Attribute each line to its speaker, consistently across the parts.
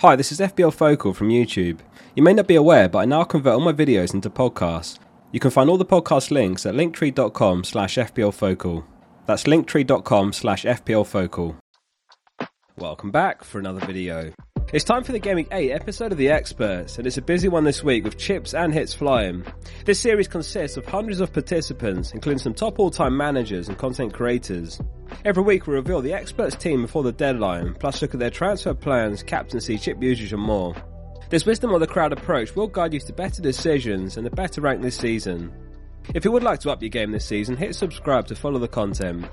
Speaker 1: Hi, this is FPL Focal from YouTube. You may not be aware, but I now convert all my videos into podcasts. You can find all the podcast links at linktree.com slash fplfocal. That's linktree.com slash fplfocal. Welcome back for another video. It's time for the Gameweek 8 episode of The Experts, and it's a busy one this week with chips and hits flying. This series consists of hundreds of participants, including some top all-time managers and content creators. Every week we reveal the experts team before the deadline, plus look at their transfer plans, captaincy, chip usage and more. This wisdom of the crowd approach will guide you to better decisions and a better rank this season. If you would like to up your game this season, hit subscribe to follow the content.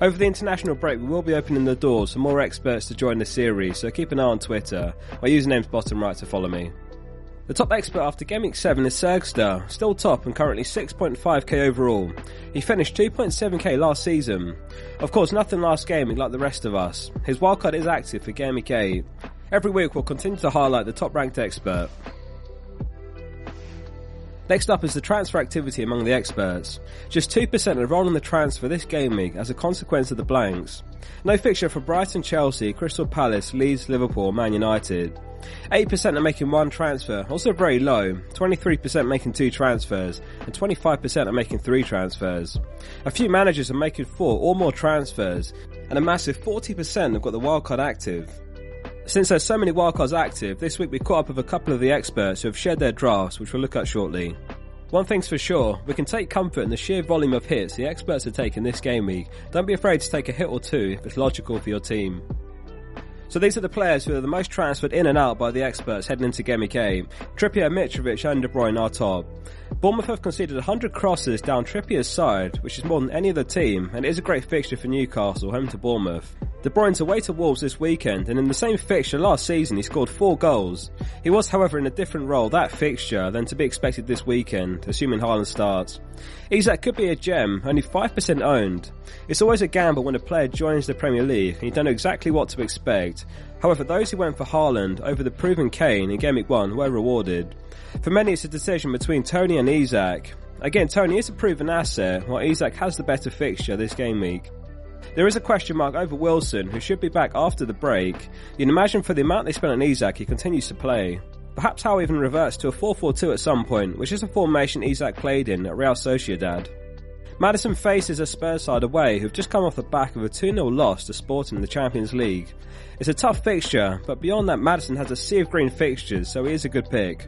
Speaker 1: Over the international break, we will be opening the doors for more experts to join the series, so keep an eye on Twitter. My username's bottom right to follow me. The top expert after Week 7 is Sergstar, still top and currently 6.5k overall. He finished 2.7k last season. Of course, nothing last gaming like the rest of us. His wildcard is active for Game Week 8. Every week we'll continue to highlight the top ranked expert. Next up is the transfer activity among the experts. Just 2% are rolling the transfer this game week as a consequence of the blanks. No fixture for Brighton, Chelsea, Crystal Palace, Leeds, Liverpool, Man United. 8% are making one transfer, also very low. 23% making two transfers, and 25% are making three transfers. A few managers are making four or more transfers, and a massive 40% have got the wildcard active. Since there's so many wildcards active, this week we caught up with a couple of the experts who have shared their drafts, which we'll look at shortly. One thing's for sure, we can take comfort in the sheer volume of hits the experts are taking this game week. Don't be afraid to take a hit or two if it's logical for your team. So these are the players who are the most transferred in and out by the experts heading into Game Week 8. Trippier, Mitrovic and De Bruyne are top. Bournemouth have conceded 100 crosses down Trippier's side, which is more than any other team, and it is a great fixture for Newcastle, home to Bournemouth. De Bruyne's away to Wolves this weekend, and in the same fixture last season he scored four goals. He was however in a different role that fixture than to be expected this weekend, assuming Haaland starts. Isak could be a gem, only 5% owned. It's always a gamble when a player joins the Premier League, and you don't know exactly what to expect. However, those who went for Haaland over the proven Kane in Game Week 1 were rewarded. For many it's a decision between Toney and Isak. Again, Toney is a proven asset, while Isak has the better fixture this game week. There is a question mark over Wilson, who should be back after the break. You can imagine for the amount they spent on Isak, he continues to play. Perhaps Howe even reverts to a 4-4-2 at some point, which is a formation Isak played in at Real Sociedad. Maddison faces a Spurs side away who've just come off the back of a 2-0 loss to Sporting in the Champions League. It's a tough fixture, but beyond that Maddison has a sea of green fixtures, so he is a good pick.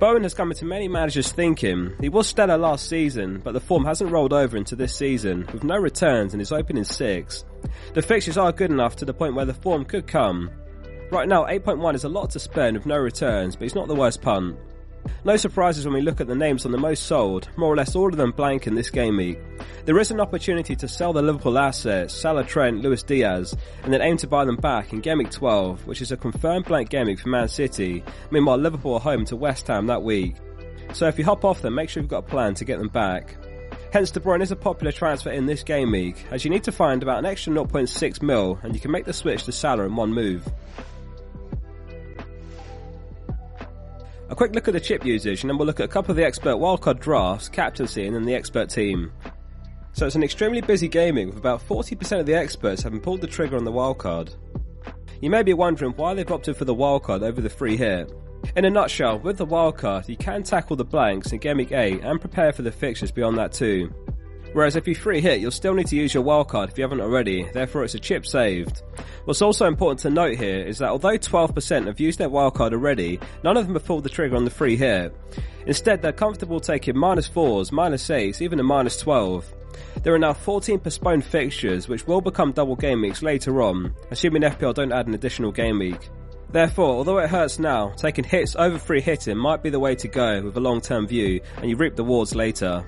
Speaker 1: Bowen has come into many managers' thinking. He was stellar last season, but the form hasn't rolled over into this season, with no returns and is opening six. The fixtures are good enough to the point where the form could come. Right now, 8.1 is a lot to spend with no returns, but it's not the worst punt. No surprises when we look at the names on the most sold, more or less all of them blank in this game week. There is an opportunity to sell the Liverpool assets, Salah Trent, Luis Diaz, and then aim to buy them back in Game Week 12, which is a confirmed blank game for Man City. Meanwhile, Liverpool are home to West Ham that week. So if you hop off them, make sure you've got a plan to get them back. Hence, De Bruyne is a popular transfer in this game week, as you need to find about an extra 0.6 mil, and you can make the switch to Salah in one move. A quick look at the chip usage, and then we'll look at a couple of the expert wildcard drafts, captaincy, and then the expert team. So it's an extremely busy gameweek with about 40% of the experts having pulled the trigger on the wildcard. You may be wondering why they've opted for the wildcard over the free hit. In a nutshell, with the wildcard, you can tackle the blanks in Week 8 and prepare for the fixtures beyond that too. Whereas if you free hit, you'll still need to use your wildcard if you haven't already, therefore it's a chip saved. What's also important to note here is that although 12% have used their wildcard already, none of them have pulled the trigger on the free hit. Instead, they're comfortable taking minus 4s, minus 8s, even a minus 12. There are now 14 postponed fixtures, which will become double game weeks later on, assuming FPL don't add an additional game week. Therefore, although it hurts now, taking hits over free hitting might be the way to go with a long term view, and you reap the rewards later.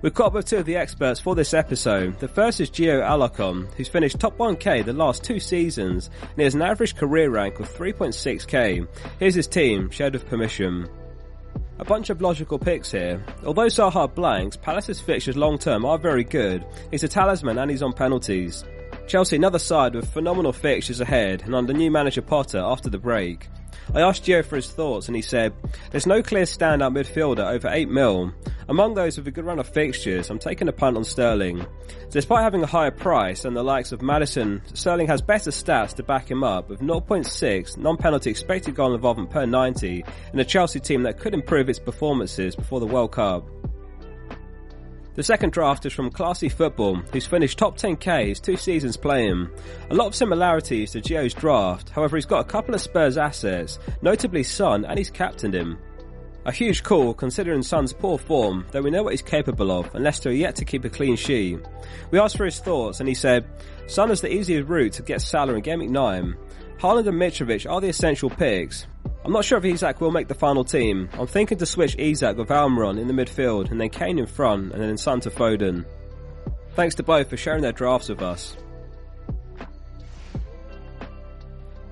Speaker 1: We've caught up with two of the experts for this episode. The first is Gio Alarcon, who's finished top 1k the last two seasons, and he has an average career rank of 3.6k. Here's his team, shared with permission. A bunch of logical picks here. Although Zaha blanks, Palace's fixtures long term are very good. He's a talisman and he's on penalties. Chelsea another side with phenomenal fixtures ahead and under new manager Potter after the break. I asked Gio for his thoughts and he said, There's no clear standout midfielder over 8 mil. Among those with a good run of fixtures, I'm taking a punt on Sterling. Despite having a higher price than the likes of Maddison, Sterling has better stats to back him up with 0.6 non-penalty expected goal involvement per 90 in a Chelsea team that could improve its performances before the World Cup. The second draft is from Classy Football, who's finished top 10k his two seasons playing. A lot of similarities to Gio's draft, however he's got a couple of Spurs assets, notably Son, and he's captained him. A huge call considering Son's poor form, though we know what he's capable of, and Leicester are yet to keep a clean sheet. We asked for his thoughts, and he said, Son is the easiest route to get Salah and Week 9. Haaland and Mitrovic are the essential picks, I'm not sure if Isak will make the final team. I'm thinking to switch Isak with Almiron in the midfield and then Kane in front and then Santa Foden. Thanks to both for sharing their drafts with us.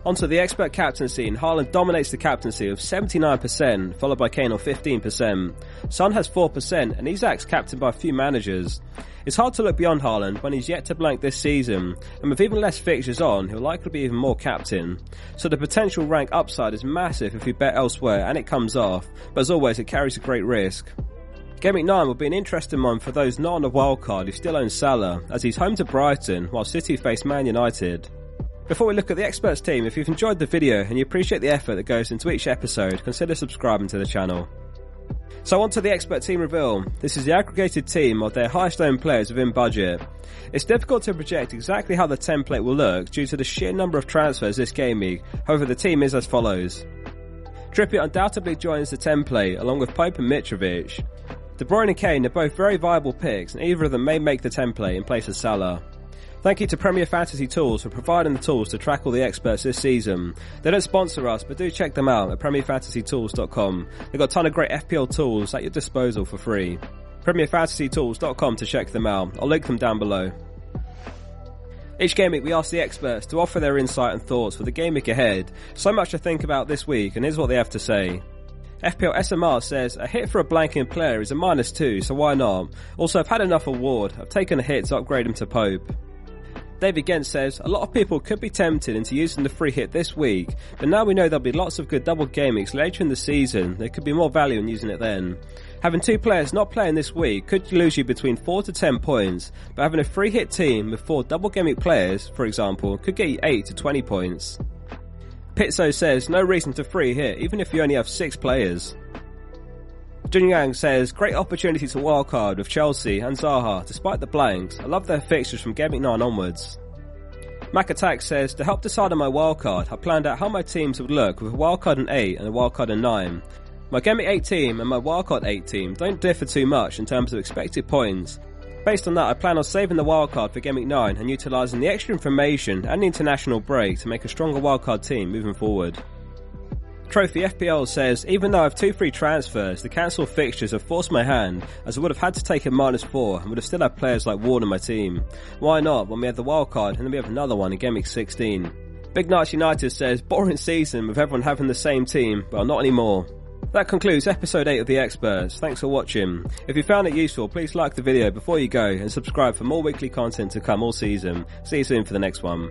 Speaker 1: Onto the expert captaincy, and Haaland dominates the captaincy with 79%, followed by Kane on 15%. Son has 4%, and Isak's captained by a few managers. It's hard to look beyond Haaland when he's yet to blank this season, and with even less fixtures on, he'll likely be even more captain. So the potential rank upside is massive if you bet elsewhere and it comes off, but as always, it carries a great risk. Game week 9 will be an interesting one for those not on the wildcard who still own Salah, as he's home to Brighton while City face Man United. Before we look at the experts team, if you've enjoyed the video and you appreciate the effort that goes into each episode, consider subscribing to the channel. So on to the expert team reveal. This is the aggregated team of their highest owned players within budget. It's difficult to project exactly how the template will look due to the sheer number of transfers this game week, however the team is as follows. Trippier undoubtedly joins the template along with Pope and Mitrovic. De Bruyne and Kane are both very viable picks and either of them may make the template in place of Salah. Thank you to Premier Fantasy Tools for providing the tools to track all the experts this season. They don't sponsor us, but do check them out at premierfantasytools.com. They've got a ton of great FPL tools at your disposal for free. premierfantasytools.com to check them out. I'll link them down below. Each game week we ask the experts to offer their insight and thoughts for the game week ahead. So much to think about this week, and here's what they have to say. FPL SMR says, a hit for a blanking player is a minus two, so why not? Also, I've had enough award. I've taken a hit to upgrade him to Pope. David Gent says, a lot of people could be tempted into using the free hit this week, but now we know there'll be lots of good double weeks later in the season, there could be more value in using it then. Having two players not playing this week could lose you between 4 to 10 points, but having a free hit team with four double game players, for example, could get you 8 to 20 points. Pizzo says, no reason to free hit, even if you only have 6 players. Jun Yang says, great opportunity to wildcard with Chelsea and Zaha, despite the blanks. I love their fixtures from Game 9 onwards. Mac Attack says, to help decide on my wildcard, I planned out how my teams would look with a wildcard in 8 and a wildcard in 9. My Game 8 team and my wildcard 8 team don't differ too much in terms of expected points. Based on that, I plan on saving the wildcard for Game 9 and utilising the extra information and the international break to make a stronger wildcard team moving forward. Trophy FPL says, even though I have two free transfers, the cancelled fixtures have forced my hand, as I would have had to take a minus four and would have still had players like Ward in my team. Why not when we have the wild card and then we have another one in Game Week 16? Big Nights United says, boring season with everyone having the same team, but not anymore. That concludes episode 8 of The Experts. Thanks for watching. If you found it useful, please like the video before you go and subscribe for more weekly content to come all season. See you soon for the next one.